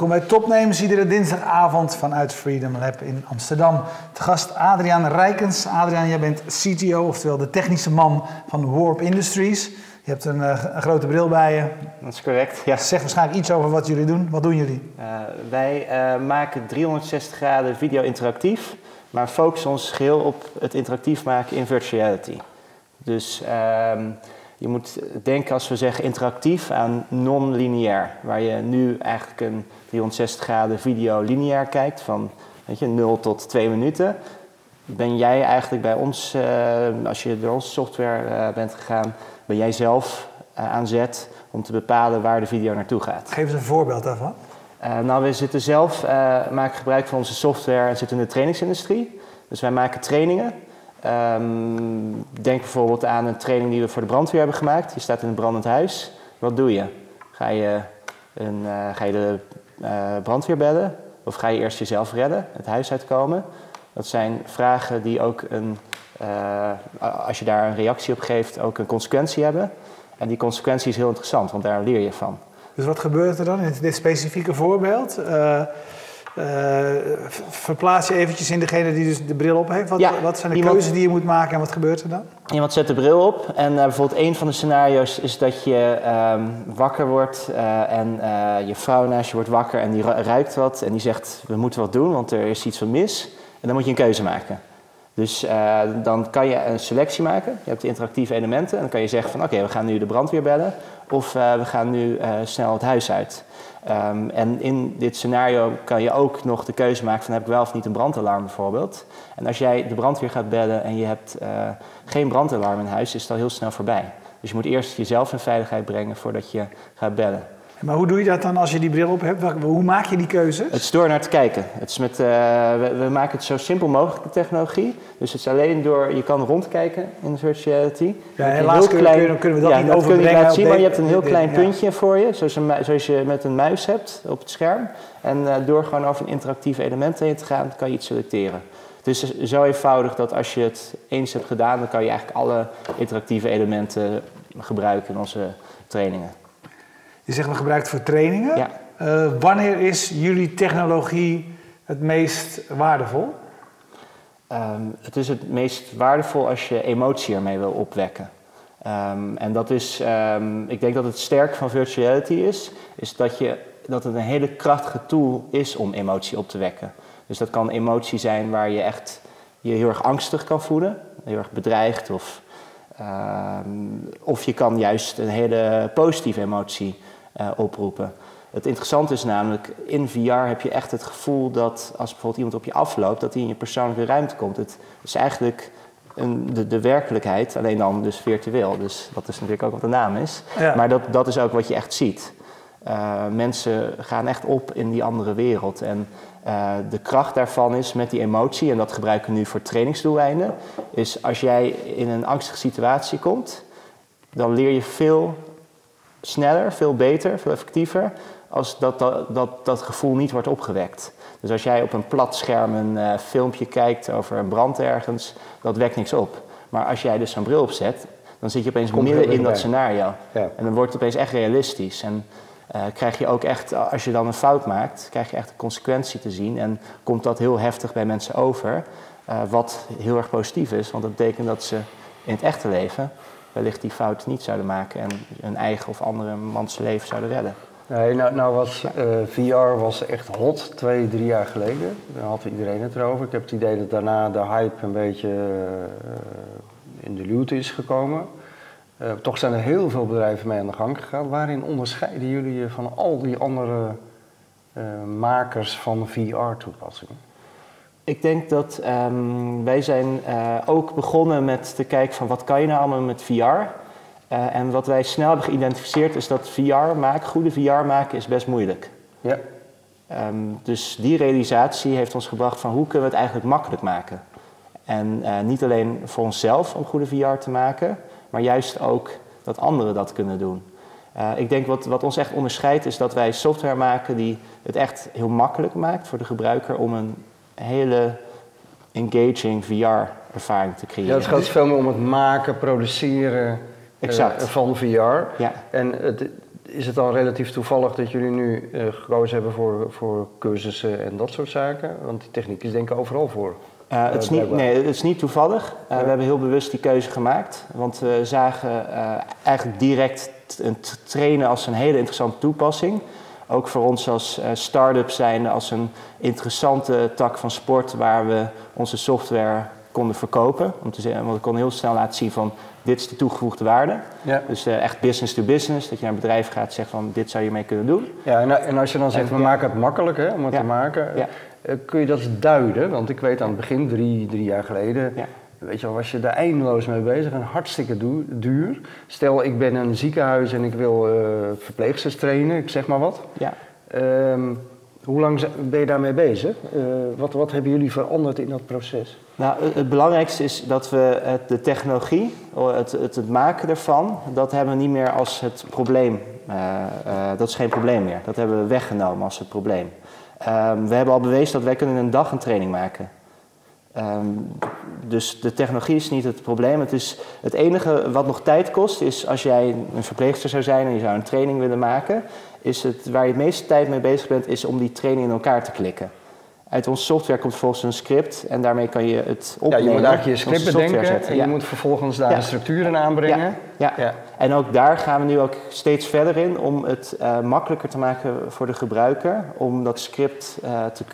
Welkom bij Topnames, iedere dinsdagavond vanuit Freedom Lab in Amsterdam. Te gast Adriaan Rijkens. Adriaan, jij bent CTO, oftewel de technische man van Warp Industries. Je hebt een, eh, een grote bril bij je. Dat is correct, ja. Zeg waarschijnlijk iets over wat jullie doen. Wat doen jullie? Uh, wij uh, maken 360 graden video interactief, maar focussen ons geheel op het interactief maken in virtual reality. Dus uh, je moet denken als we zeggen interactief aan non-lineair. Waar je nu eigenlijk een 360 graden video lineair kijkt van weet je, 0 tot 2 minuten. Ben jij eigenlijk bij ons, uh, als je door onze software uh, bent gegaan, ben jij zelf uh, aan zet om te bepalen waar de video naartoe gaat. Geef eens een voorbeeld daarvan. nou, we zitten zelf, maken gebruik van onze software en zitten in de trainingsindustrie. Dus wij maken trainingen Um, denk bijvoorbeeld aan een training die we voor de brandweer hebben gemaakt. Je staat in een brandend huis. Wat doe je? Ga je, een, ga je de uh, brandweer bellen? Of ga je eerst jezelf redden, het huis uitkomen? Dat zijn vragen die ook, een, uh, als je daar een reactie op geeft, ook een consequentie hebben. En die consequentie is heel interessant, want daar leer je van. Dus wat gebeurt er dan in dit specifieke voorbeeld? Uh, verplaats je eventjes in degene die dus de bril op heeft. Wat, ja, wat zijn de iemand, keuzes die je moet maken en wat gebeurt er dan? Iemand zet de bril op en uh, bijvoorbeeld een van de scenario's is dat je um, wakker wordt uh, en je vrouw naast je wordt wakker en die ruikt wat en die zegt we moeten wat doen want er is iets van mis. En dan moet je een keuze maken. Dus dan kan je een selectie maken. Je hebt de interactieve elementen en dan kan je zeggen van oké okay, we gaan nu de brandweer bellen of we gaan nu snel het huis uit. Um, en in dit scenario kan je ook nog de keuze maken van heb ik wel of niet een brandalarm bijvoorbeeld. En als jij de brandweer gaat bellen en je hebt uh, geen brandalarm in huis, is het al heel snel voorbij. Dus je moet eerst jezelf in veiligheid brengen voordat je gaat bellen. Maar hoe doe je dat dan als je die bril op hebt? Hoe maak je die keuze? Het is door naar te kijken. Het is met, uh, we, we, maken het zo simpel mogelijk, de technologie. Dus het is alleen door, je kan rondkijken in virtual reality. Ja, helaas kunnen, klein, kunnen we dat ja, niet overbrengen. Kun je laten zien, maar je hebt een heel klein puntje ja. voor je, zoals, een, zoals, je met een muis hebt op het scherm. En uh, door gewoon over een interactieve element heen te gaan, kan je iets selecteren. Het is zo eenvoudig dat als je het eens hebt gedaan, dan kan je eigenlijk alle interactieve elementen gebruiken in onze trainingen. Je zegt we gebruiken het voor trainingen. Ja. Uh, wanneer is jullie technologie het meest waardevol? Um, het is het meest waardevol als je emotie ermee wil opwekken. Um, en dat is, um, ik denk dat het sterk van virtual reality is, is dat, je, dat het een hele krachtige tool is om emotie op te wekken. Dus dat kan emotie zijn waar je echt je heel erg angstig kan voelen, heel erg bedreigd of, of je kan juist een hele positieve emotie uh, oproepen. Het interessante is namelijk, in VR heb je echt het gevoel dat als bijvoorbeeld iemand op je afloopt, dat hij in je persoonlijke ruimte komt. Het is eigenlijk een, de, de werkelijkheid, alleen dan dus virtueel. Dus dat is natuurlijk ook wat de naam is. Ja. Maar dat, dat is ook wat je echt ziet. Uh, mensen gaan echt op in die andere wereld. En uh, de kracht daarvan is met die emotie, en dat gebruiken we nu voor trainingsdoeleinden, is als jij in een angstige situatie komt, dan leer je veel sneller, veel beter, veel effectiever als dat dat, dat, dat gevoel niet wordt opgewekt. Dus als jij op een plat scherm een uh, filmpje kijkt over een brand ergens, dat wekt niks op. Maar als jij dus zo'n bril opzet, dan zit je opeens Komt midden in dat scenario. Ja. En dan wordt het opeens echt realistisch. En uh, krijg je ook echt, als je dan een fout maakt, krijg je echt een consequentie te zien. En komt dat heel heftig bij mensen over. Uh, wat heel erg positief is, want dat betekent dat ze in het echte leven wellicht die fout niet zouden maken en hun eigen of andere mans leven zouden redden. Nee, nou, nou was uh, VR was echt hot twee, drie jaar geleden. Daar had iedereen het erover. Ik heb het idee dat daarna de hype een beetje uh, in de luwte is gekomen. Uh, toch zijn er heel veel bedrijven mee aan de gang gegaan. Waarin onderscheiden jullie je van al die andere makers van VR-toepassingen? Ik denk dat um, wij zijn uh, ook begonnen met te kijken van wat kan je nou allemaal met VR. Uh, en wat wij snel hebben geïdentificeerd is dat VR maken, goede VR maken, is best moeilijk. Ja. Um, dus die realisatie heeft ons gebracht van hoe kunnen we het eigenlijk makkelijk maken. En uh, niet alleen voor onszelf om goede VR te maken, maar juist ook dat anderen dat kunnen doen. Uh, ik denk wat, wat ons echt onderscheidt is dat wij software maken die het echt heel makkelijk maakt voor de gebruiker om een hele engaging VR-ervaring te creëren. Ja, het gaat veel meer om het maken, produceren exact. Uh, van VR. Ja. En het, is het dan relatief toevallig dat jullie nu eh, gekozen hebben voor, voor cursussen en dat soort zaken? Want die techniek is denk ik overal voor. Uh, het, is niet, nee, het is niet toevallig. We hebben heel bewust die keuze gemaakt. Want we zagen eigenlijk direct het trainen als een hele interessante toepassing. Ook voor ons als start-up zijn als een interessante tak van sport waar we onze software konden verkopen. Om te zeggen, want we konden heel snel laten zien van dit is de toegevoegde waarde. Ja. Dus uh, echt business to business, dat je naar een bedrijf gaat en zegt van dit zou je mee kunnen doen. Ja, en, en als je dan zegt we maken het makkelijk hè, om het te maken, uh, kun je dat duiden? Want ik weet aan het begin, drie, drie jaar geleden, weet je wel, was je daar eindeloos mee bezig en hartstikke duur. Stel ik ben een ziekenhuis en ik wil uh, verpleegsters trainen, ik zeg maar wat. Ja. Um, hoe lang ben je daarmee bezig? Uh, wat, wat hebben jullie veranderd in dat proces? Nou, het belangrijkste is dat we het, de technologie, het, het, het, maken ervan, dat hebben we niet meer als het probleem. Uh, uh, dat is geen probleem meer. Dat hebben we weggenomen als het probleem. Um, we hebben al bewezen dat wij kunnen in een dag een training maken. Um, dus de technologie is niet het probleem. Het, is het enige wat nog tijd kost, is als jij een verpleegster zou zijn en je zou een training willen maken, is het waar je het meeste tijd mee bezig bent, is om die training in elkaar te klikken. Uit onze software komt vervolgens een script en daarmee kan je het opnemen. Ja, je moet eigenlijk je script bedenken en je moet vervolgens daar de structuren aanbrengen. Ja. ja. en ook daar gaan we nu ook steeds verder in om het uh, makkelijker te maken voor de gebruiker om dat script uh, te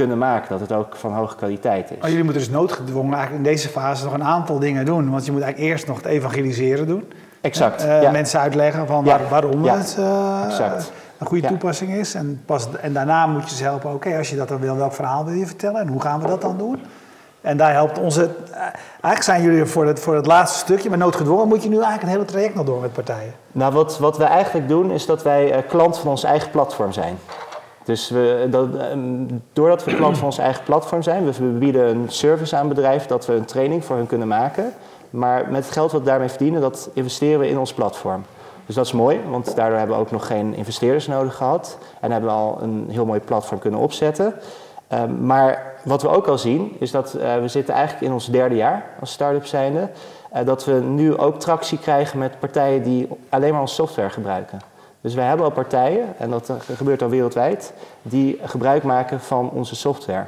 kunnen maken, dat het ook van hoge kwaliteit is. Maar jullie moeten dus noodgedwongen eigenlijk in deze fase nog een aantal dingen doen, want je moet eigenlijk eerst nog het evangeliseren doen. Exact. Uh, ja. Mensen uitleggen van waar, waarom het uh, een goede toepassing is. En, pas, en daarna moet je ze helpen, oké, als je dat dan wil, welk verhaal wil je vertellen en hoe gaan we dat dan doen? En daar helpt onze. Uh, eigenlijk zijn jullie voor het, voor het laatste stukje, maar noodgedwongen moet je nu eigenlijk een hele traject nog door met partijen. Nou, wat, wat we eigenlijk doen is dat wij klant van ons eigen platform zijn. Dus we, dat, doordat we klant van ons eigen platform zijn, we bieden een service aan bedrijf dat we een training voor hun kunnen maken. Maar met het geld wat we daarmee verdienen, dat investeren we in ons platform. Dus dat is mooi, want daardoor hebben we ook nog geen investeerders nodig gehad. En hebben we al een heel mooi platform kunnen opzetten. Um, maar wat we ook al zien, is dat uh, we zitten eigenlijk in ons derde jaar als start-up zijnde. Uh, dat we nu ook tractie krijgen met partijen die alleen maar ons software gebruiken. Dus wij hebben al partijen, en dat gebeurt al wereldwijd, die gebruik maken van onze software.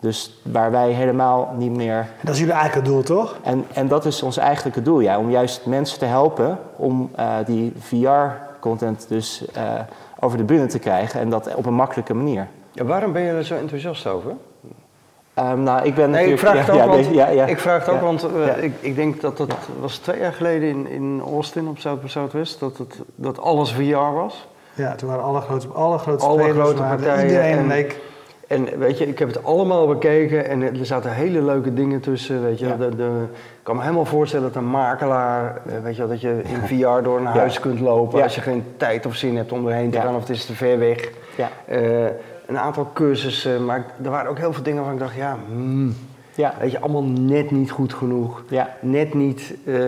Dus waar wij helemaal niet meer. Dat is jullie eigen doel, toch? En, en dat is ons eigenlijke doel, ja. Om juist mensen te helpen om uh, die VR-content dus uh, over de bühne te krijgen. En dat op een makkelijke manier. Ja, waarom ben je er zo enthousiast over? Um, nou, ik ben nee, ik vraag het ook, ja, want, ja, ja, ik vraag het ook, want uh, ik, ik, denk dat dat was twee jaar geleden in, in Austin op Zuid Zuidwest, dat, het, dat alles VR was. Ja, toen waren alle grote, alle grote alle grote partijen. Iedereen en, leek en weet je, ik heb het allemaal bekeken en er zaten hele leuke dingen tussen. Weet je, ja. de, de, ik kan me helemaal voorstellen dat een makelaar, eh, weet je, dat je in VR door een huis kunt lopen als je geen tijd of zin hebt om erheen te gaan of het is te ver weg. Ja. Uh, een aantal cursussen, maar er waren ook heel veel dingen waarvan ik dacht, ja, mm, ja. weet je, allemaal net niet goed genoeg. Net niet uh,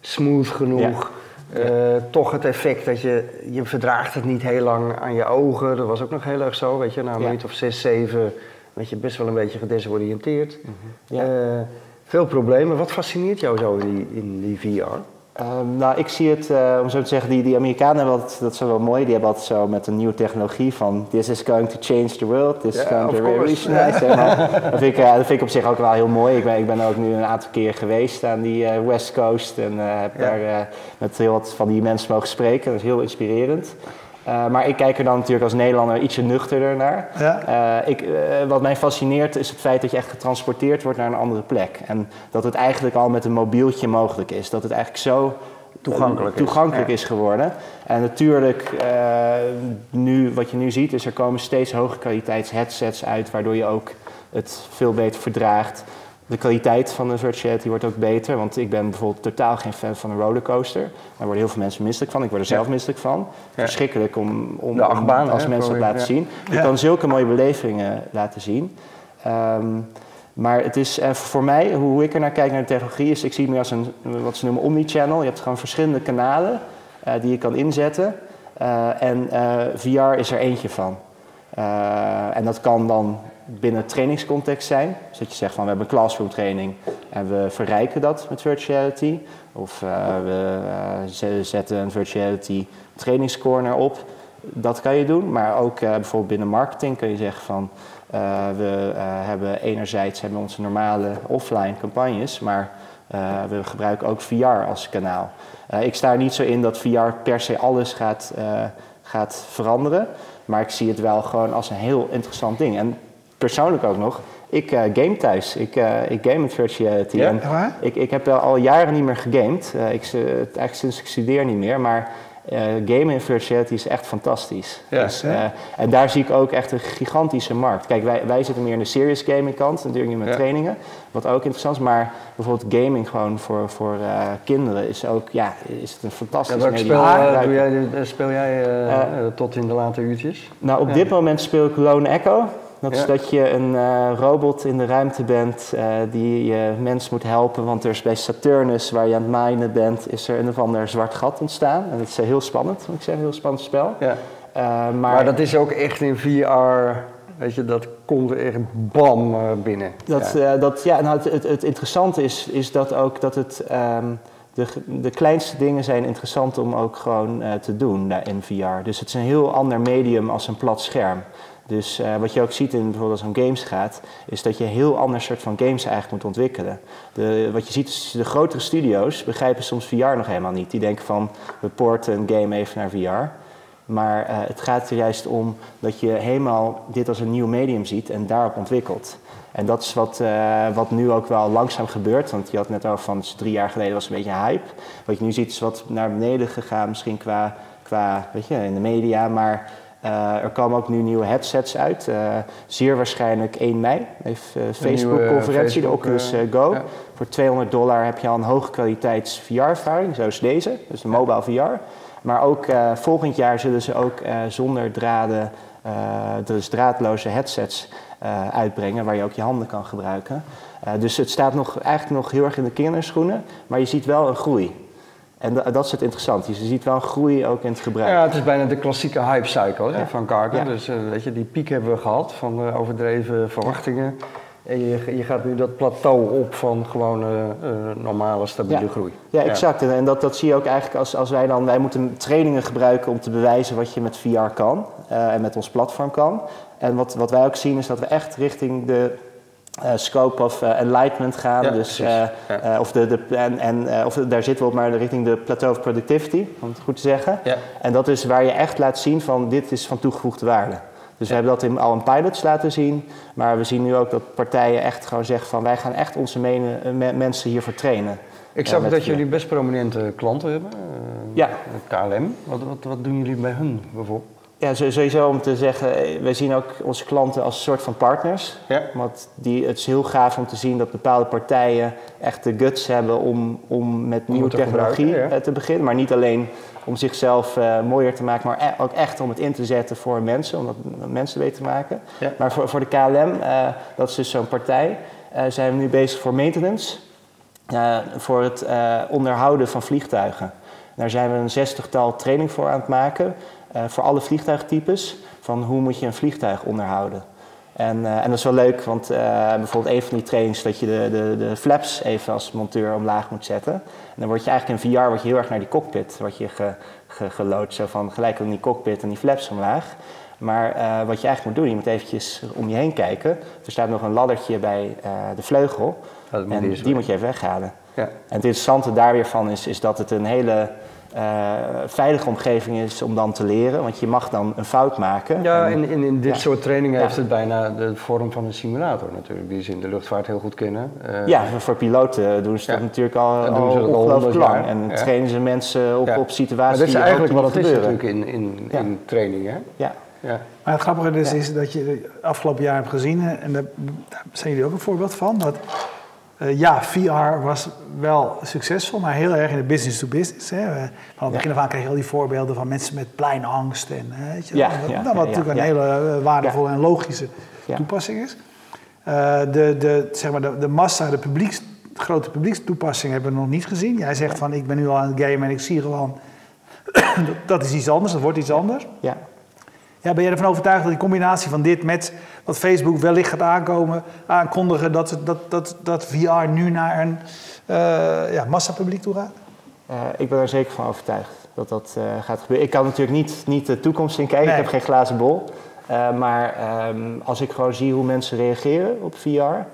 smooth genoeg. Uh, toch het effect dat je, je verdraagt het niet heel lang aan je ogen. Dat was ook nog heel erg zo, weet je. Na een minuut of zes, zeven, weet je, best wel een beetje gedesoriënteerd. Mm -hmm. ja. uh, veel problemen. Wat fascineert jou zo in die, in die VR? Um, nou, ik zie het, uh, om zo te zeggen, die, die Amerikanen hebben altijd, dat is wel mooi, die hebben altijd zo met een nieuwe technologie van this is going to change the world, this is going to revolutionize. dat, vind ik, uh, dat vind ik op zich ook wel heel mooi. Ik ben, ik ben ook nu een aantal keer geweest aan die uh, West Coast en heb yeah. daar met heel wat van die mensen mogen spreken. Dat is heel inspirerend. Uh, maar ik kijk er dan natuurlijk als Nederlander ietsje nuchterder naar. Ja. Uh, ik, uh, wat mij fascineert is het feit dat je echt getransporteerd wordt naar een andere plek. En dat het eigenlijk al met een mobieltje mogelijk is. Dat het eigenlijk zo toegankelijk, toegankelijk is. is. geworden. En natuurlijk, nu, wat je nu ziet, is er komen steeds hogere kwaliteits headsets uit, waardoor je ook het veel beter verdraagt. De kwaliteit van de virtuality wordt ook beter, want ik ben bijvoorbeeld totaal geen fan van een rollercoaster. Daar worden heel veel mensen misselijk van, ik word er zelf misselijk van. Verschrikkelijk om, om, achtbaan, om als mensen dat laten zien. Je kan zulke mooie belevingen laten zien. Um, maar het is voor mij, hoe ik er naar kijk naar de technologie, is ik zie het meer als een, wat ze noemen omnichannel. Je hebt gewoon verschillende kanalen uh, die je kan inzetten. Uh, en VR is er eentje van. en dat kan dan binnen trainingscontext zijn. Dus je zegt van we hebben een classroom training en we verrijken dat met virtuality. Of uh, we uh, zetten een virtuality trainingscorner op. Dat kan je doen, maar ook uh, bijvoorbeeld binnen marketing kun je zeggen van we hebben enerzijds hebben onze normale offline campagnes, maar we gebruiken ook VR als kanaal. ik sta er niet zo in dat VR per se alles gaat, gaat veranderen. Maar ik zie het wel gewoon als een heel interessant ding. En persoonlijk ook nog, ik uh, game thuis. Ik, uh, ik game met virtuality. Ja, en ik, ik heb al jaren niet meer gegamed. Uh, ik, eigenlijk sinds ik studeer niet meer. Maar gamen in virtuality is echt fantastisch. Ja, dus, en daar zie ik ook echt een gigantische markt. Kijk, wij, wij zitten meer in de serious gaming kant. Natuurlijk met ja. trainingen. Wat ook interessant is. Maar bijvoorbeeld gaming gewoon voor, voor kinderen is ook ja, is het een fantastisch ja, spel, doe jij, speel jij tot in de late uurtjes? Nou, op dit moment speel ik Lone Echo. Dat is dat je een uh, robot in de ruimte bent uh, die je mens moet helpen. Want er is bij Saturnus, waar je aan het minen bent, is er een of ander zwart gat ontstaan. En dat is heel spannend, moet ik zeggen, een heel spannend spel. Ja. Maar, maar, dat is ook echt in VR, weet je, dat komt er echt bam binnen. Dat, ja. dat, ja, nou, het, het, het, interessante is, is dat ook dat het... Um, de, de, kleinste dingen zijn interessant om ook gewoon uh, te doen in VR. Dus het is een heel ander medium als een plat scherm. Dus uh, wat je ook ziet in bijvoorbeeld als een games gaat, is dat je een heel ander soort van games eigenlijk moet ontwikkelen. De, wat je ziet is de grotere studio's begrijpen soms VR nog helemaal niet. Die denken van we porten een game even naar VR. Maar uh, het gaat er juist om dat je helemaal dit als een nieuw medium ziet en daarop ontwikkelt. En dat is wat, uh, wat nu ook wel langzaam gebeurt. Want je had net over van drie jaar geleden was een beetje hype. Wat je nu ziet is wat naar beneden gegaan, misschien qua, qua weet je, in de media. Maar uh, er komen ook nu nieuwe headsets uit. Uh, zeer waarschijnlijk 1 mei heeft uh, Facebook-conferentie, de Oculus Go. Ja. Voor 200 dollar heb je al een hoge kwaliteits VR-ervaring, zoals deze, dus de mobile VR. Maar ook volgend jaar zullen ze ook zonder draden, dus draadloze headsets uitbrengen, waar je ook je handen kan gebruiken. dus het staat nog, eigenlijk nog heel erg in de kinderschoenen, maar je ziet wel een groei. En dat is het interessant. Je ziet wel een groei ook in het gebruik. Ja, het is bijna de klassieke hype cycle hè, van Gartner. Dus uh, weet je, die piek hebben we gehad van uh, overdreven verwachtingen. En je, je, gaat nu dat plateau op van gewoon uh, normale, stabiele groei. Ja, exact. En dat, dat zie je ook eigenlijk als, als wij dan... Wij moeten trainingen gebruiken om te bewijzen wat je met VR kan. en met ons platform kan. En wat, wat wij ook zien is dat we echt richting de uh, scope of uh, enlightenment gaan. Ja, dus, uh, ja. of de, de, en, en, of daar zitten we op maar richting de plateau of productivity, om het goed te zeggen. Ja. En dat is waar je echt laat zien van dit is van toegevoegde waarde. Dus we hebben dat in, al in pilots laten zien, maar we zien nu ook dat partijen echt gewoon zeggen van wij gaan echt onze mene, me, mensen hiervoor trainen. Ik zag dat jullie best prominente klanten hebben. ja. KLM. Wat, wat, wat doen jullie bij hun bijvoorbeeld? Ja, sowieso om te zeggen, eh, wij zien ook onze klanten als een soort van partners. Ja. Want die, het is heel gaaf om te zien dat bepaalde partijen echt de guts hebben om, om met nieuwe technologie ja. Eh, te beginnen. Maar niet alleen om zichzelf uh, mooier te maken, maar e ook echt om het in te zetten voor mensen, om dat mensen beter te maken. Ja. Maar voor, voor de KLM, uh, dat is dus zo'n partij, uh, zijn we nu bezig voor maintenance. voor het onderhouden van vliegtuigen. Daar zijn we een zestigtal training voor aan het maken. Uh, voor alle vliegtuigtypes van hoe moet je een vliegtuig onderhouden. En, uh, en dat is wel leuk, want uh, bijvoorbeeld een van die trainings dat je de, de, de flaps even als monteur omlaag moet zetten. En dan word je eigenlijk in VR word je heel erg naar die cockpit word je ge, ge, gelood. Zo van gelijk in die cockpit en die flaps omlaag. Maar wat je eigenlijk moet doen, je moet eventjes om je heen kijken. Er staat nog een laddertje bij de vleugel. en die moet je even weghalen. Ja. En het interessante daar weer van is, is dat het een hele uh, veilige omgeving is om dan te leren. Want je mag dan een fout maken. Ja, in, in, in dit ja. soort trainingen ja. heeft het bijna de vorm van een simulator natuurlijk. Die ze in de luchtvaart heel goed kennen. Uh, ja, voor piloten doen ze dat natuurlijk al, al, ongelooflijk lang. Jaar. En trainen ze mensen op, op situaties maar dat is eigenlijk wat het is natuurlijk in, in, in training, hè? Ja. Ja. Maar het grappige dus is dat je afgelopen jaar hebt gezien, en daar zijn jullie ook een voorbeeld van, dat uh, ja, VR was wel succesvol, maar heel erg in de business to business. Hè. We, van het begin af aan kreeg je al die voorbeelden van mensen met pleinangst. En, weet je, ja, dat, ja, dat wat natuurlijk een hele waardevolle en logische toepassing is. Uh, de, de, zeg maar de, de massa, de publieks, grote publiekstoepassing hebben we nog niet gezien. Jij zegt van ik ben nu al aan het gamen en ik zie gewoon dat is iets anders, dat wordt iets anders. Ja. Ja, ben je ervan overtuigd dat die combinatie van dit met wat Facebook wellicht gaat aankomen, aankondigen, dat, dat, dat, dat VR nu naar een uh, ja, massapubliek toe gaat? Uh, ik ben er zeker van overtuigd dat dat uh, gaat gebeuren. Ik kan natuurlijk niet, niet de toekomst in kijken, nee. ik heb geen glazen bol. maar um, als ik gewoon zie hoe mensen reageren op VR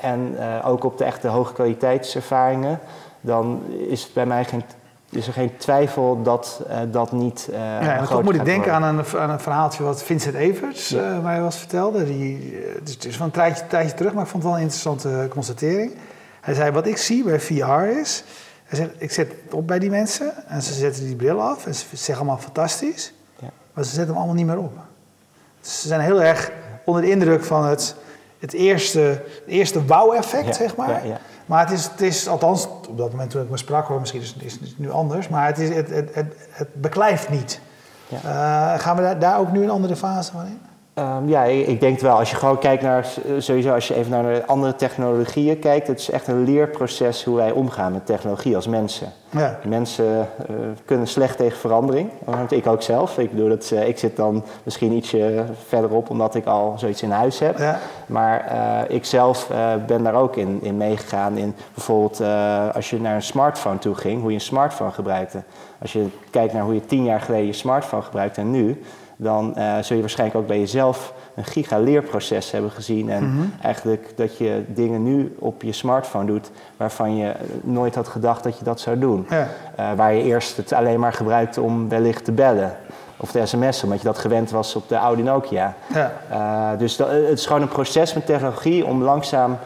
en ook op de echte hoge kwaliteitservaringen, dan is het bij mij geen is er geen twijfel dat uh, dat niet. Uh, ja, toch moet ik denken aan een, aan een, verhaaltje wat Vincent Evers ja. uh, mij was vertelde. Die, het is van een tijdje, tijdje, terug, maar ik vond het wel een interessante constatering. Hij zei: Wat ik zie bij VR is. Hij zegt, ik zet het op bij die mensen en ze zetten die bril af en ze zeggen allemaal fantastisch, ja. maar ze zetten hem allemaal niet meer op. Dus ze zijn heel erg onder de indruk van het, het eerste, het eerste wow-effect, zeg maar. Maar het is, het is, althans, op dat moment toen ik me sprak, hoor, misschien is, is het nu anders, maar het, is, het, het, het, het beklijft niet. Ja. Uh, gaan we daar, daar, ook nu een andere fase van in? Um, ja, ik, ik, denk wel. Als je gewoon kijkt naar, sowieso als je even naar de andere technologieën kijkt, het is echt een leerproces hoe wij omgaan met technologie als mensen. Ja. Mensen uh, kunnen slecht tegen verandering. Ik ook zelf. Ik, bedoel, dat, uh, ik zit dan misschien ietsje verderop omdat ik al zoiets in huis heb. Ja. Maar uh, ik zelf ben daar ook in, in meegegaan. In bijvoorbeeld als je naar een smartphone toe ging, hoe je een smartphone gebruikte. Als je kijkt naar hoe je tien jaar geleden je smartphone gebruikte en nu dan uh, zul je waarschijnlijk ook bij jezelf een giga-leerproces hebben gezien. En mm -hmm. eigenlijk dat je dingen nu op je smartphone doet waarvan je nooit had gedacht dat je dat zou doen. Ja. Uh, waar je eerst het alleen maar gebruikte om wellicht te bellen. Of te sms'en, omdat je dat gewend was op de Audi Nokia. Ja. Uh, dus dat, het is gewoon een proces met technologie om langzaam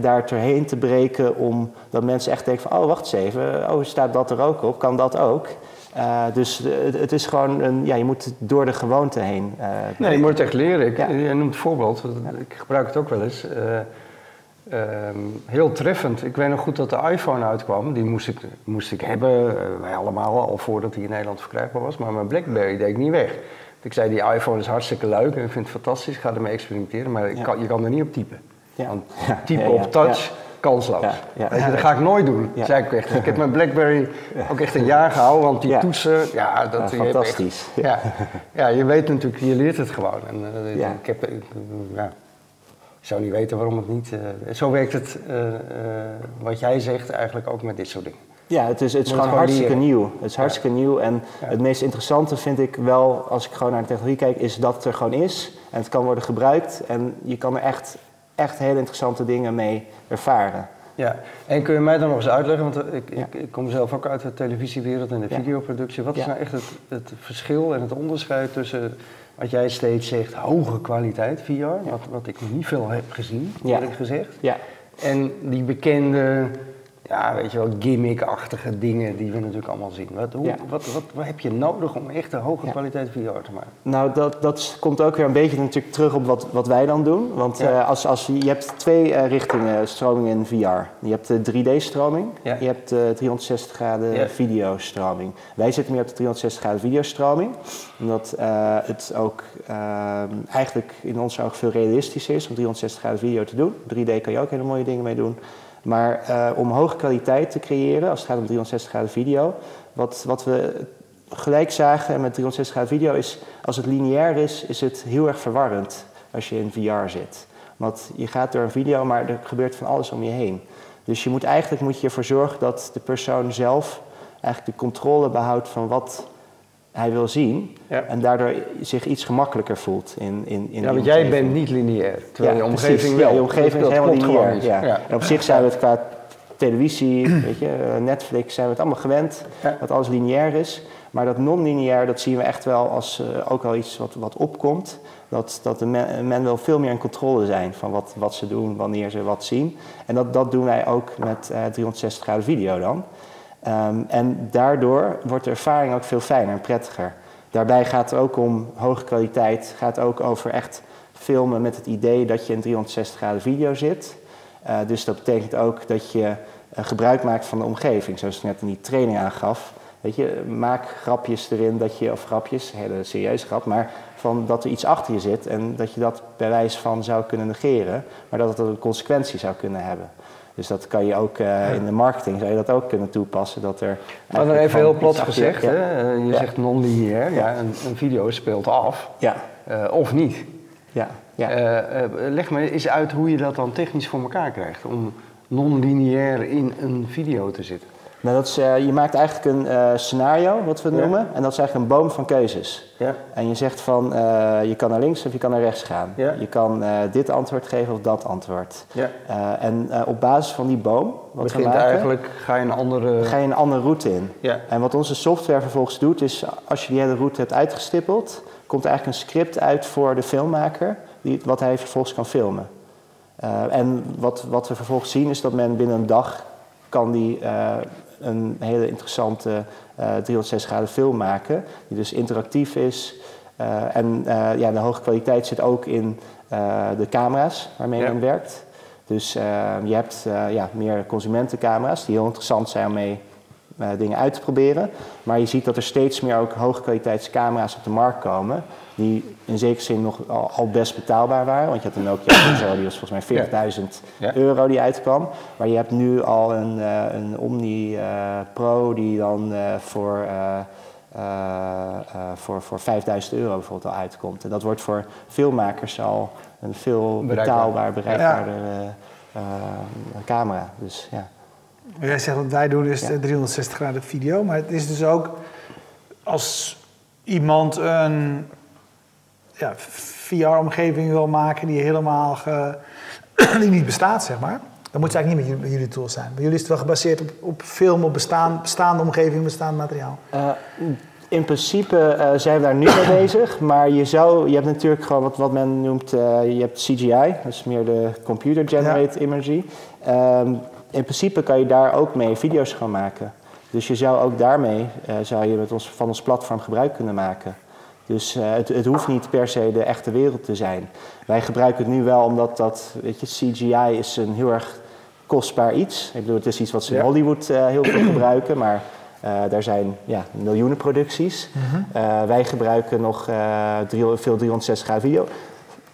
daar doorheen te breken. Om dat mensen echt denken van, oh wacht eens even, oh staat dat er ook op, kan dat ook? Uh, dus het, het, is gewoon een, ja, je moet door de gewoonte heen. Uh, nee, je moet het echt leren. Ik, ja. Je noemt het voorbeeld, ik gebruik het ook wel eens. Uh, heel treffend. Ik weet nog goed dat de iPhone uitkwam. Die moest ik, moest ik hebben, wij allemaal, al voordat die in Nederland verkrijgbaar was. Maar mijn Blackberry deed ik niet weg. Ik zei, die iPhone is hartstikke leuk en ik vind het fantastisch. Ik ga ermee experimenteren, maar ja. kan, je kan er niet op typen. Want typen op touch kansloos. Ja, ja. Dat ga ik nooit doen. Ja. Zei ik, echt. ik heb mijn Blackberry ook echt een jaar gehouden, want die toetsen, ja, dat is fantastisch. Echt, ja. ja, je weet natuurlijk, je leert het gewoon. En, uh, ik, heb, ik, ja, ik zou niet weten waarom het niet. Uh, zo werkt het, uh, wat jij zegt, eigenlijk ook met dit soort dingen. Ja, het is, het is gewoon hartstikke leren. nieuw. Het is hartstikke nieuw. En het meest interessante vind ik wel, als ik gewoon naar de technologie kijk, is dat het er gewoon is. En het kan worden gebruikt. En je kan er echt echt hele interessante dingen mee ervaren. Ja, en kun je mij dan nog eens uitleggen, want ik, ik, ik kom zelf ook uit de televisiewereld en de videoproductie. Wat is nou echt het, het, verschil en het onderscheid tussen wat jij steeds zegt, hoge kwaliteit VR, wat, wat ik nog niet veel heb gezien, eerlijk gezegd, ja. en die bekende ja, weet je wel, gimmick-achtige dingen die we natuurlijk allemaal zien. Wat, hoe, wat, wat, wat, heb je nodig om echt een hoge kwaliteit VR te maken? Nou, dat, dat komt ook weer een beetje natuurlijk terug op wat, wat wij dan doen. Want uh, als, als, je hebt twee uh, richtingen stroming in VR. Je hebt de 3D-stroming, je hebt de 360 graden videostroming. Wij zitten meer op de 360 graden videostroming, omdat uh, het ook eigenlijk in ons ogen veel realistischer is om 360 graden video te doen. 3D kan je ook hele mooie dingen mee doen. Maar uh, om hoge kwaliteit te creëren, als het gaat om 360 graden video, wat, wat we gelijk zagen met 360 graden video is, als het lineair is, is het heel erg verwarrend als je in VR zit. Want je gaat door een video, maar er gebeurt van alles om je heen. Dus je moet eigenlijk moet je ervoor zorgen dat de persoon zelf eigenlijk de controle behoudt van wat hij wil zien. En daardoor zich iets gemakkelijker voelt in, in, in Ja, want jij bent niet lineair, terwijl je omgeving wel. Ja, je omgeving is helemaal lineair. Ja. ja. En op zich zijn we het qua televisie, weet je, Netflix, zijn we het allemaal gewend dat alles lineair is. Maar dat non-lineair, dat zien we echt wel als uh, ook al iets wat, wat opkomt. Dat, dat de men, men wil veel meer in controle zijn van wat, wat ze doen, wanneer ze wat zien. En dat, dat doen wij ook met uh, 360 graden video dan. Um, en daardoor wordt de ervaring ook veel fijner en prettiger. Daarbij gaat het ook om hoge kwaliteit, gaat ook over echt filmen met het idee dat je in 360 graden video zit. Uh, dus dat betekent ook dat je uh, gebruik maakt van de omgeving, zoals ik net in die training aangaf. Weet je, maak grapjes erin dat je, of grapjes, hele serieuze grap, maar van dat er iets achter je zit en dat je dat bij wijze van zou kunnen negeren, maar dat het een consequentie zou kunnen hebben. Dus dat kan je ook eh, in de marketing zou je dat ook kunnen toepassen. Dat er Maar dan even heel plat gezegd, je- hè? eh, je Ja. zegt non-lineair. Ja, een, een video speelt af, Ja, eh, of niet. ja, ja. Leg me eens uit hoe je dat dan technisch voor elkaar krijgt. Om non-lineair in een video te zitten. Nou, dat is, eh, je maakt eigenlijk een eh, scenario, wat we het Ja. noemen. En dat is eigenlijk een boom van keuzes. Ja. En je zegt van, eh, je kan naar links of je kan naar rechts gaan. Ja. Je kan dit antwoord geven of dat antwoord. ja. En op basis van die boom, wat Begint we maken, eigenlijk, ga je een andere... ga je een andere route in. Ja. En wat onze software vervolgens doet, is als je die hele route hebt uitgestippeld, komt er eigenlijk een script uit voor de filmmaker, die, wat hij vervolgens kan filmen. En wat, wat we vervolgens zien is dat men binnen een dag kan die een hele interessante eh 360 graden film maken, die dus interactief is. Eh, en eh, ja, de hoge kwaliteit zit ook in eh, de camera's waarmee Ja. men werkt. Dus eh, je hebt eh, ja, meer consumentencamera's die heel interessant zijn om mee eh, dingen uit te proberen. Maar je ziet dat er steeds meer ook hoogkwaliteitscamera's op de markt komen. Die in zekere zin nog al, al best betaalbaar waren. Want je had een Nokia zo, die was volgens mij 40.000 Ja. euro die uitkwam. Maar je hebt nu al een, eh, een Omni eh, Pro die dan eh, voor, eh, eh, eh, voor, voor 5000 euro bijvoorbeeld al uitkomt. En dat wordt voor filmmakers al een veel Bereikbaar. betaalbaar, bereikbaarder camera. Dus ja. Jij zegt wat wij doen is Ja. de 360 graden video, maar het is dus ook als iemand een ja, VR-omgeving wil maken die helemaal ge- die niet bestaat, zeg maar. Dan moet het eigenlijk niet met jullie, tools zijn. Bij jullie is het wel gebaseerd op, op film, op bestaan, bestaande omgeving, bestaand materiaal. Eh, in principe eh, zijn we daar nu mee bezig, maar je zou, je hebt natuurlijk gewoon wat, wat men noemt, eh, je hebt CGI, dus meer de computer generated imagery. Ehm, in principe kan je daar ook mee video's gaan maken. Dus je zou ook daarmee, zou je met ons, van ons platform gebruik kunnen maken. Dus eh, het, het hoeft niet per se de echte wereld te zijn. Wij gebruiken het nu wel omdat dat, weet je, CGI is een heel erg kostbaar iets. Ik bedoel, het is iets wat ze in Ja. Hollywood eh, heel veel gebruiken, maar eh, daar zijn ja, miljoenen producties. Eh, wij gebruiken nog drie- veel 360 graden video.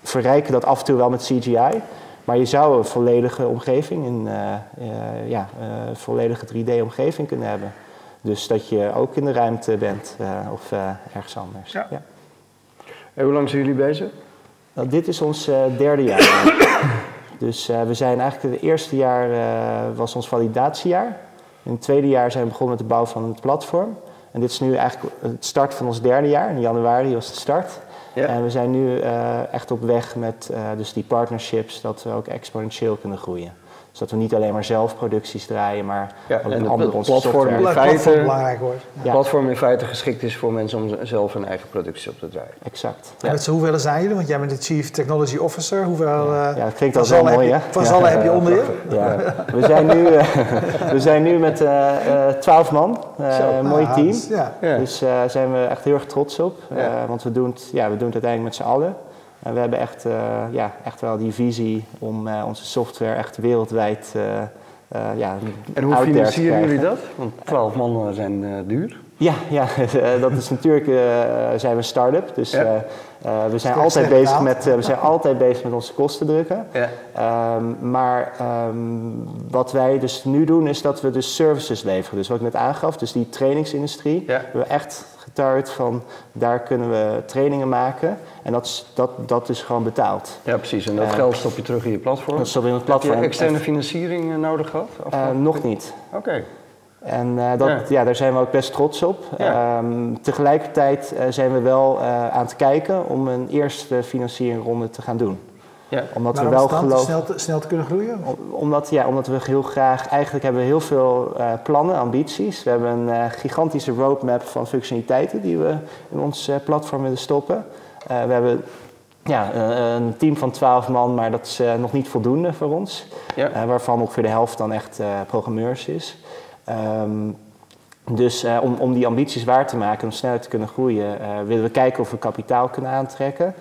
Verrijken dat af en toe wel met CGI. Maar je zou een volledige omgeving, een ja, volledige 3D-omgeving kunnen hebben. Dus dat je ook in de ruimte bent eh, of eh, ergens anders. Ja. En hoe lang zijn jullie bezig? Nou, dit is ons eh, derde jaar. dus we zijn eigenlijk het eerste jaar was ons validatiejaar. In het tweede jaar zijn we begonnen met de bouw van het platform. En dit is nu eigenlijk het start van ons derde jaar. In januari was de start. Ja. En we zijn nu echt op weg met dus die partnerships, dat we ook exponentieel kunnen groeien. Dus dat we niet alleen maar zelf producties draaien, maar Ja, ook en andere onze platform software. in feite- belangrijk. Het Ja. platform in feite geschikt is voor mensen om zelf hun eigen productie op te draaien. Exact. Met z'n hoeveel zijn jullie? Want jij bent de Chief Technology Officer. Hoeveel, eh, Ja, dat klinkt al zo mooi, hè? Van Ja. z'n allen heb je onder je? Ja, we zijn nu, eh, we zijn nu met eh, twaalf man, Eh, een mooi Ah, team. dus, ja. Ja. Dus daar zijn we echt heel erg trots op. Ja. Eh, want we doen, het, ja, we doen het uiteindelijk met z'n allen. En we hebben echt, eh, ja, echt wel die visie om eh, onze software echt wereldwijd eh, eh, ja, En hoe financieren jullie dat? Want 12 mannen zijn eh, duur. Ja, ja dat is natuurlijk, eh, zijn we een start-up. Dus Ja. eh, eh, we, zijn altijd bezig met, we zijn altijd bezig met onze kosten drukken. Ja. Ehm, maar ehm, wat wij dus nu doen is dat we dus services leveren. Dus wat ik net aangaf, dus die trainingsindustrie. Ja. We hebben echt van daar kunnen we trainingen maken. En dat is, dat, dat is gewoon betaald. ja, precies. En dat Eh, geld stop je terug in je platform. Dat is op in het Heb je platform. externe financiering eh, nodig gehad? Eh, nog niet. Oké. En dat, Ja. ja. daar zijn we ook best trots op. Ja. Ehm, tegelijkertijd zijn we wel aan het kijken om een eerste financieringsronde te gaan doen. Ja. Omdat Waarom we wel geloven. Snel te, snel te kunnen groeien? Om- Omdat, ja, omdat we heel graag, eigenlijk hebben we heel veel eh, plannen, ambities. We hebben een eh, gigantische roadmap van functionaliteiten die we in ons eh, platform willen stoppen. Eh, we hebben ja, een team van 12 man, maar dat is eh, nog niet voldoende voor ons. Ja. Eh, waarvan ongeveer de helft dan echt eh, programmeurs is. Ehm, dus eh, om, om die ambities waar te maken, om sneller te kunnen groeien, eh, willen we kijken of we kapitaal kunnen aantrekken.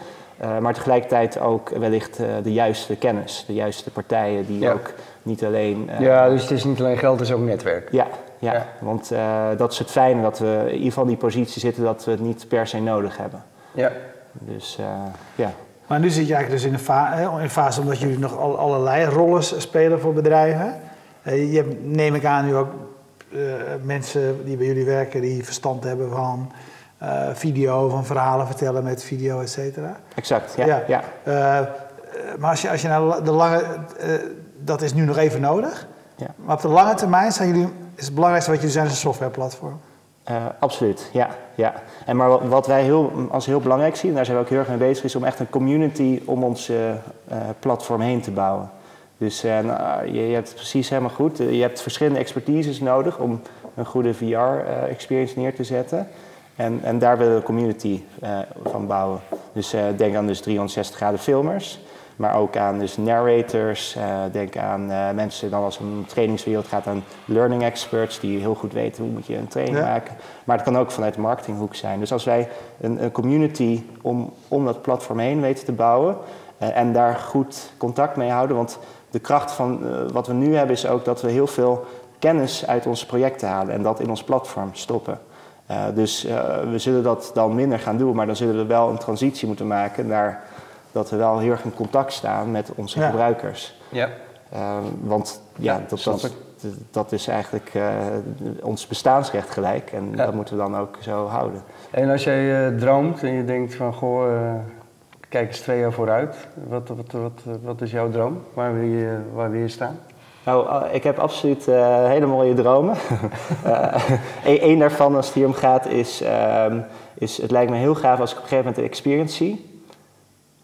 Eh, maar tegelijkertijd ook wellicht eh, de juiste kennis, de juiste partijen die Ja. ook niet alleen. eh, ja, dus het is niet alleen geld, het is ook netwerk. ja, ja, Ja. want eh, dat is het fijne dat we in ieder geval in die positie zitten dat we het niet per se nodig hebben. Ja. Dus eh, ja. Maar nu zit je eigenlijk dus in een, fa- in een fase omdat jullie nog al, allerlei rollen spelen voor bedrijven. je hebt, neem ik aan, nu ook mensen die bij jullie werken die verstand hebben van video, van verhalen vertellen met video, et cetera. Exact, ja. ja. maar als je, als je naar de lange, dat is nu nog even nodig. Ja. Maar op de lange termijn zijn jullie, is het belangrijkste wat jullie zijn, een softwareplatform. Uh, absoluut, ja. ja. En maar wat wij heel, als heel belangrijk zien, en daar zijn we ook heel erg mee bezig, is om echt een community om ons uh, platform heen te bouwen. Dus nou, je, je, hebt het precies helemaal goed. Je hebt verschillende expertises nodig om een goede VR-experience neer te zetten. En, en daar willen we een community van bouwen. Dus denk aan dus 360 graden filmers. Maar ook aan dus narrators, uh, denk aan mensen dan als een trainingswereld gaat aan learning experts die heel goed weten hoe moet je een training maken. Maar het kan ook vanuit de marketinghoek zijn. Dus als wij een, een community om, om dat platform heen weten te bouwen en daar goed contact mee houden. Want de kracht van wat we nu hebben is ook dat we heel veel kennis uit onze projecten halen en dat in ons platform stoppen. Dus we zullen dat dan minder gaan doen, maar dan zullen we wel een transitie moeten maken naar dat we wel heel erg in contact staan met onze gebruikers. Ja. Uh, want ja, dat, dat, dat, is eigenlijk uh, ons bestaansrecht gelijk en dat moeten we dan ook zo houden. En als jij uh, droomt en je denkt van goh, eh, kijk eens twee jaar vooruit, wat, wat, wat, wat is jouw droom? Waar wil je, waar wil je staan? Nou, ik heb absoluut hele mooie dromen. Eén daarvan, als het hier om gaat, is, ehm, is: het lijkt me heel gaaf als ik op een gegeven moment een experience zie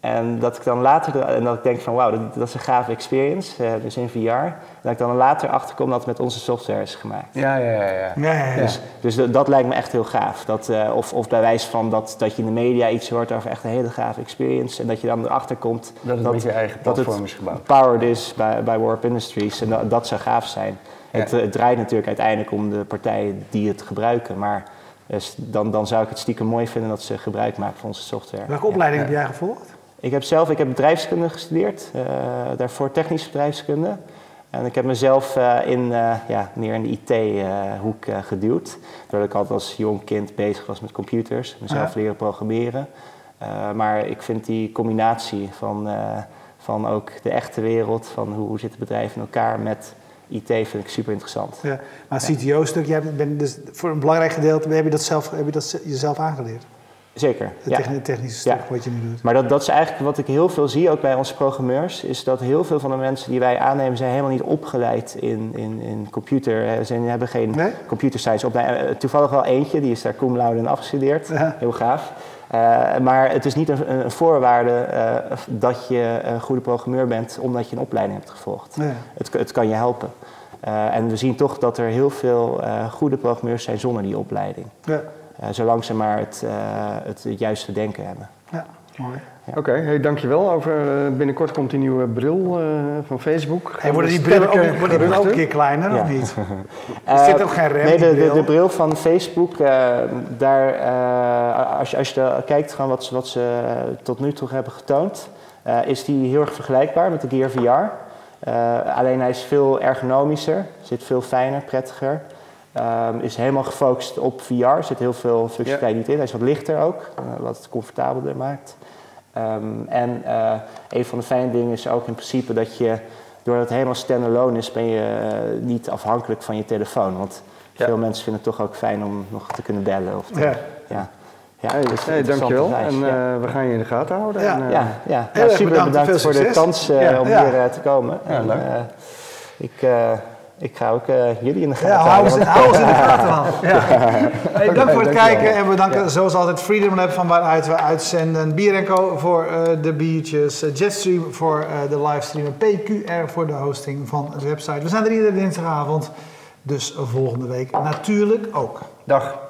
en dat ik dan later, en dat ik denk van wauw, dat, dat, is een gave experience, uh, dus in VR. En dat ik dan later achterkom dat het met onze software is gemaakt. Ja, ja, ja. ja. ja, ja, Dus, dus dat, lijkt me echt heel gaaf. Dat, uh, of, of bij wijze van dat, dat je in de media iets hoort over echt een hele gave experience. En dat je dan erachter komt dat het met je eigen platform is gebouwd. Powered is bij, bij Warp Industries. En dat, dat zou gaaf zijn. Het, het, draait natuurlijk uiteindelijk om de partijen die het gebruiken. Maar dus dan, dan zou ik het stiekem mooi vinden dat ze gebruik maken van onze software. Welke opleiding heb jij gevolgd? Ik heb zelf ik heb bedrijfskunde gestudeerd, uh, daarvoor technische bedrijfskunde. En ik heb mezelf uh, in, uh, ja, meer in de IT-hoek geduwd. Doordat ik altijd als jong kind bezig was met computers, mezelf leren programmeren. maar ik vind die combinatie van, van ook de echte wereld, van hoe, hoe zitten bedrijven in elkaar met IT vind ik super interessant. Ja, maar het CTO-stuk, je bent dus voor een belangrijk gedeelte heb je dat, zelf, heb je dat jezelf aangeleerd? Zeker. Het technische stuk wat je nu doet. Maar dat, dat is eigenlijk wat ik heel veel zie, ook bij onze programmeurs, is dat heel veel van de mensen die wij aannemen zijn helemaal niet opgeleid in, in, in computer. Ze hebben geen nee? computer science opleiding. Eh, toevallig wel eentje, die is daar cum laude in afgestudeerd. Heel gaaf. Uh, maar het is niet een, een voorwaarde uh, dat je een goede programmeur bent omdat je een opleiding hebt gevolgd. Het, het kan je helpen. Uh, en we zien toch dat er heel veel goede programmeurs zijn zonder die opleiding. Ja. Eh, zolang ze maar het, eh, het, het, juiste denken hebben. Ja, mooi. Oké, okay, hey, dankjewel. Over, uh, binnenkort komt die nieuwe bril uh, van Facebook. Hey, worden die brillen ook, worden die ook een keer kleiner ja. of niet? er zit ook geen rem Nee, de, de, de, bril van Facebook, uh, daar, als je, als je kijkt van wat, wat ze tot nu toe hebben getoond, is die heel erg vergelijkbaar met de Gear VR. alleen hij is veel ergonomischer, zit veel fijner, prettiger. Um, is helemaal gefocust op VR. Er zit heel veel functionaliteit in. Hij is wat lichter ook, uh, wat het comfortabeler maakt. Um, en uh, een van de fijne dingen is ook in principe dat je, doordat het helemaal standalone is, ben je uh, niet afhankelijk van je telefoon. Want ja. veel mensen vinden het toch ook fijn om nog te kunnen bellen. Of te, ja. ja. Ja, hey, dus hey, dankjewel. En uh, we gaan je in de gaten houden. Ja, en, ja, ja. Nou, super bedankt, bedankt voor de kans uh, om hier te komen. Ja, en, leuk. ik ik ga ook uh, jullie in de gaten ja, houden. Ja, hou in de gaten Ja. Hey, dank voor het kijken en we danken ja. zoals altijd Freedom Lab van waaruit we uitzenden. Bier Co voor uh, de biertjes, uh, Jetstream voor de livestream en PQR voor de hosting van de website. We zijn er iedere dinsdagavond, dus volgende week natuurlijk ook. Dag.